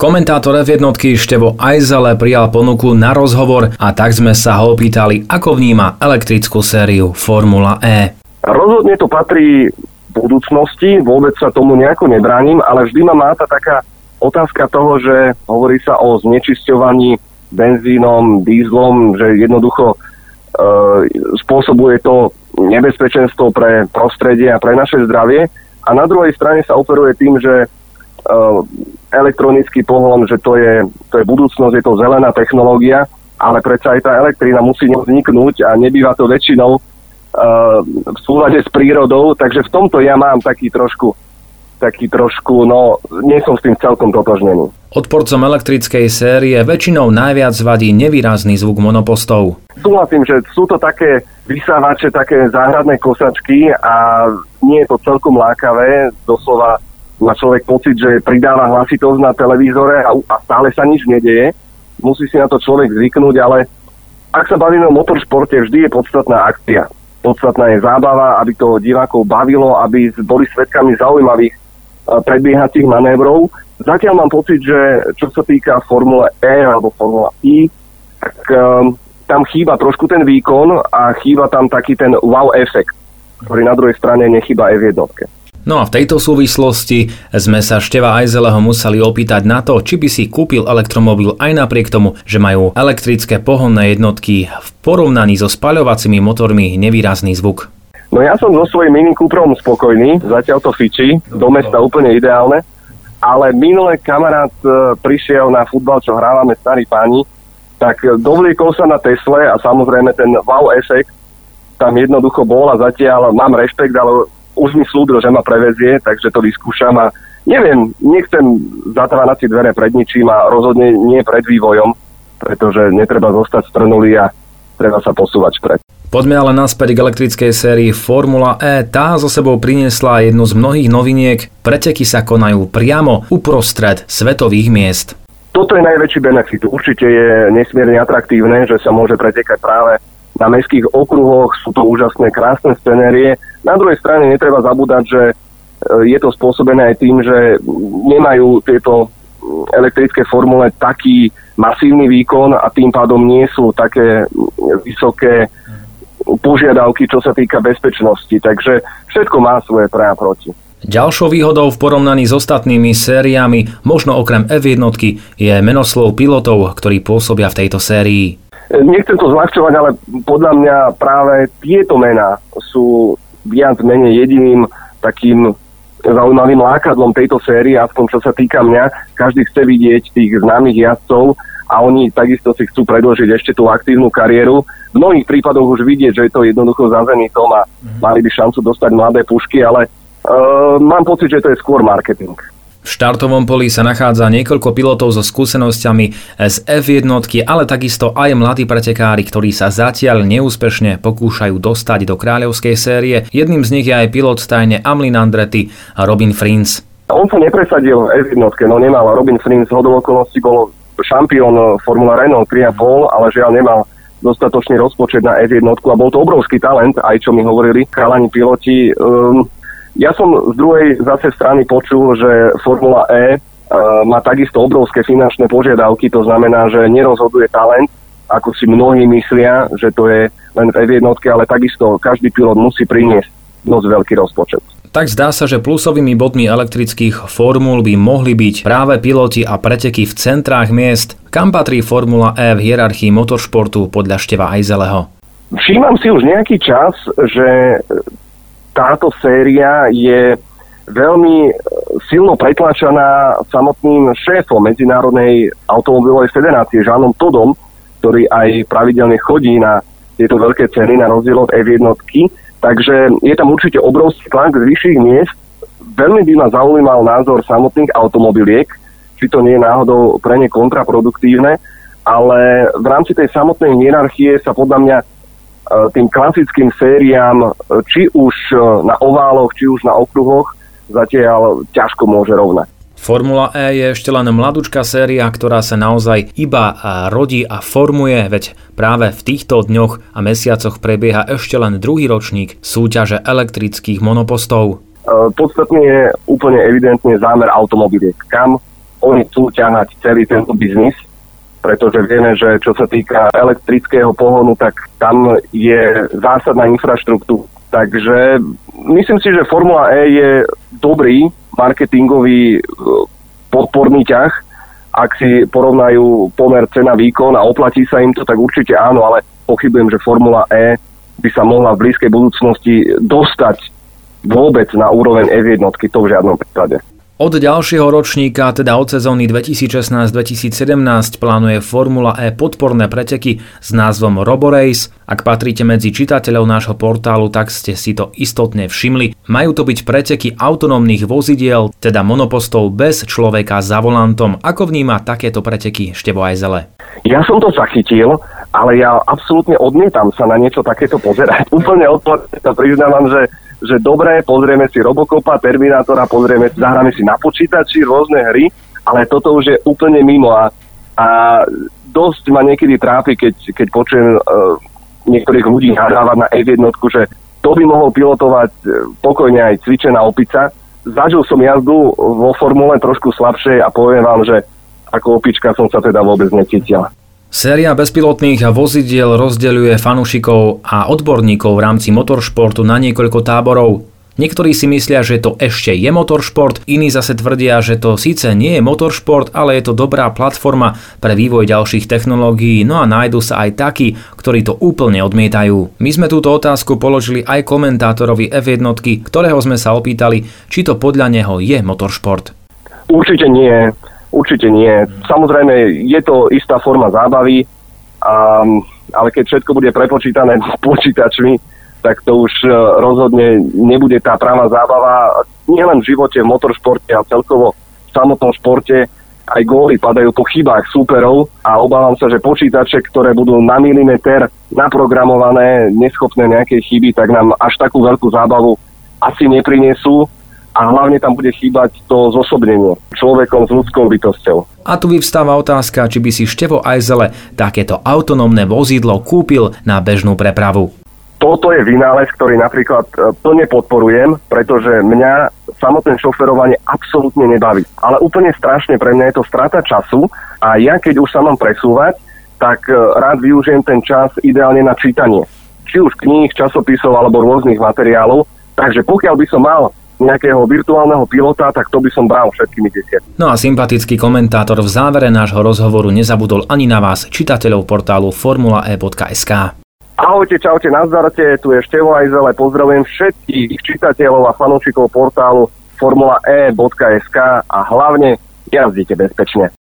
Komentátor F1 Števo Ajzele prijal ponuku na rozhovor a tak sme sa ho opýtali, ako vníma elektrickú sériu Formula E. Rozhodne to patrí budúcnosti, vôbec sa tomu nejako nebránim, ale vždy ma máta taká otázka toho, že hovorí sa o znečisťovaní benzínom, dízlom, že jednoducho e, spôsobuje to nebezpečenstvo pre prostredie a pre naše zdravie. A na druhej strane sa operuje tým, že uh, elektronický pohon, že to je, to je budúcnosť, je to zelená technológia, ale predsa aj tá elektrina musí vzniknúť a nebýva to väčšinou uh, v súlade s prírodou, takže v tomto ja mám taký trošku taký trošku, no, nie som s tým celkom totožnený. Odporcom elektrickej série väčšinou najviac vadí nevýrazný zvuk monopostov. Súhlasím, že sú to také vysávače, také záhradné kosačky a nie je to celkom lákavé, doslova má človek pocit, že pridáva hlasitosť na televízore a, a stále sa nič nedeje. Musí si na to človek zvyknúť, ale ak sa bavíme o motoršporte, vždy je podstatná akcia. Podstatná je zábava, aby to divákov bavilo, aby boli svetkami zaujímavých predbiehacích manévrov. Zatiaľ mám pocit, že čo sa týka Formule E alebo Formule I, tak um, tam chýba trošku ten výkon a chýba tam taký ten wow efekt, ktorý na druhej strane nechýba F1. No a v tejto súvislosti sme sa Števa Ajzeleho museli opýtať na to, či by si kúpil elektromobil aj napriek tomu, že majú elektrické pohonné jednotky v porovnaní so spaľovacími motormi nevýrazný zvuk. No ja som so svojím Mini Cooprom spokojný, zatiaľ to fičí, do mesta úplne ideálne, ale minulé kamarát e, prišiel na futbal, čo hrávame starí páni, tak dovliekol sa na Tesle a samozrejme ten wow efekt tam jednoducho bol a zatiaľ mám rešpekt, ale už mi slúbil, že ma prevezie, takže to vyskúšam a neviem, nechcem zatvárať si dvere pred ničím a rozhodne nie pred vývojom, pretože netreba zostať strnulý a treba sa posúvať vpred. Poďme ale naspäť k elektrickej sérii Formula E. Tá zo sebou priniesla jednu z mnohých noviniek. Preteky sa konajú priamo uprostred svetových miest. Toto je najväčší benefit. Určite je nesmierne atraktívne, že sa môže pretekať práve na mestských okruhoch. Sú to úžasné, krásne scenérie. Na druhej strane netreba zabúdať, že e, je to spôsobené aj tým, že nemajú tieto elektrické formule taký masívny výkon a tým pádom nie sú také vysoké požiadavky, čo sa týka bezpečnosti. Takže všetko má svoje pre a proti. Ďalšou výhodou v porovnaní s ostatnými sériami, možno okrem F1, je menoslov pilotov, ktorí pôsobia v tejto sérii. Nechcem to zľahčovať, ale podľa mňa práve tieto mená sú viac menej jediným takým zaujímavým lákadlom tejto série, aspoň čo sa týka mňa. Každý chce vidieť tých známych jazdcov a oni takisto si chcú predložiť ešte tú aktívnu kariéru v mnohých prípadoch už vidieť, že je to jednoducho za zenitom a mali by šancu dostať mladé pušky, ale uh, mám pocit, že to je skôr marketing. V štartovom poli sa nachádza niekoľko pilotov so skúsenosťami z F1, ale takisto aj mladí pretekári, ktorí sa zatiaľ neúspešne pokúšajú dostať do kráľovskej série. Jedným z nich je aj pilot stajne Amlin Andretti a Robin Frins. On sa nepresadil F1, no nemal. Robin Frins hodou okolností bol šampión Formula Renault 3,5, ale žiaľ nemal dostatočný rozpočet na F1 a bol to obrovský talent, aj čo mi hovorili chalani piloti. Um, ja som z druhej zase strany počul, že Formula E uh, má takisto obrovské finančné požiadavky, to znamená, že nerozhoduje talent, ako si mnohí myslia, že to je len v F1, ale takisto každý pilot musí priniesť dosť veľký rozpočet tak zdá sa, že plusovými bodmi elektrických formul by mohli byť práve piloti a preteky v centrách miest, kam patrí Formula E v hierarchii motoršportu podľa Števa Ajzeleho. Všímam si už nejaký čas, že táto séria je veľmi silno pretlačaná samotným šéfom Medzinárodnej automobilovej federácie, Žánom Todom, ktorý aj pravidelne chodí na tieto veľké ceny na rozdiel od F1 Takže je tam určite obrovský tlak z vyšších miest. Veľmi by ma zaujímal názor samotných automobiliek, či to nie je náhodou pre ne kontraproduktívne, ale v rámci tej samotnej hierarchie sa podľa mňa e, tým klasickým sériám, e, či už e, na ováloch, či už na okruhoch, zatiaľ ťažko môže rovnať. Formula E je ešte len mladúčka séria, ktorá sa naozaj iba rodí a formuje, veď práve v týchto dňoch a mesiacoch prebieha ešte len druhý ročník súťaže elektrických monopostov. Podstatne je úplne evidentne zámer automobiliek. Kam oni chcú ťahať celý tento biznis, pretože vieme, že čo sa týka elektrického pohonu, tak tam je zásadná infraštruktúra. Takže myslím si, že Formula E je dobrý marketingový e, podporný ťah. Ak si porovnajú pomer cena výkon a oplatí sa im to, tak určite áno, ale pochybujem, že Formula E by sa mohla v blízkej budúcnosti dostať vôbec na úroveň F1, to v žiadnom prípade. Od ďalšieho ročníka, teda od sezóny 2016-2017, plánuje Formula E podporné preteky s názvom Roborace. Ak patríte medzi čitateľov nášho portálu, tak ste si to istotne všimli. Majú to byť preteky autonómnych vozidiel, teda monopostov bez človeka za volantom. Ako vníma takéto preteky Števo Ajzele? Ja som to zachytil, ale ja absolútne odmietam sa na niečo takéto pozerať. Úplne odporne sa priznávam, že že dobre, pozrieme si Robocopa, Terminátora, pozrieme, zahráme si na počítači rôzne hry, ale toto už je úplne mimo a, a dosť ma niekedy trápi, keď, keď počujem uh, niektorých ľudí nadávať na F1, že to by mohol pilotovať e, pokojne aj cvičená opica. Zažil som jazdu vo formule trošku slabšej a poviem vám, že ako opička som sa teda vôbec necítila. Séria bezpilotných vozidiel rozdeľuje fanúšikov a odborníkov v rámci motoršportu na niekoľko táborov. Niektorí si myslia, že to ešte je motoršport, iní zase tvrdia, že to síce nie je motoršport, ale je to dobrá platforma pre vývoj ďalších technológií, no a nájdu sa aj takí, ktorí to úplne odmietajú. My sme túto otázku položili aj komentátorovi F1, ktorého sme sa opýtali, či to podľa neho je motoršport. Určite nie. Určite nie. Samozrejme, je to istá forma zábavy, a, ale keď všetko bude prepočítané počítačmi, tak to už e, rozhodne nebude tá práva zábava. Nielen v živote, v motoršporte a celkovo v samotnom športe aj góly padajú po chybách súperov a obávam sa, že počítače, ktoré budú na milimeter naprogramované, neschopné nejakej chyby, tak nám až takú veľkú zábavu asi neprinesú a hlavne tam bude chýbať to zosobnenie človekom s ľudskou bytosťou. A tu vyvstáva otázka, či by si Števo Ajzele takéto autonómne vozidlo kúpil na bežnú prepravu. Toto je vynález, ktorý napríklad e, plne podporujem, pretože mňa samotné šoferovanie absolútne nebaví. Ale úplne strašne pre mňa je to strata času a ja keď už sa mám presúvať, tak e, rád využijem ten čas ideálne na čítanie. Či už kníh, časopisov alebo rôznych materiálov. Takže pokiaľ by som mal nejakého virtuálneho pilota, tak to by som bral všetkými desiatimi. No a sympatický komentátor v závere nášho rozhovoru nezabudol ani na vás, čitateľov portálu formulae.sk. Ahojte, čaute, nazdarte, tu je Števo Ajzele, pozdravujem všetkých čitateľov a fanúšikov portálu formulae.sk a hlavne jazdite bezpečne.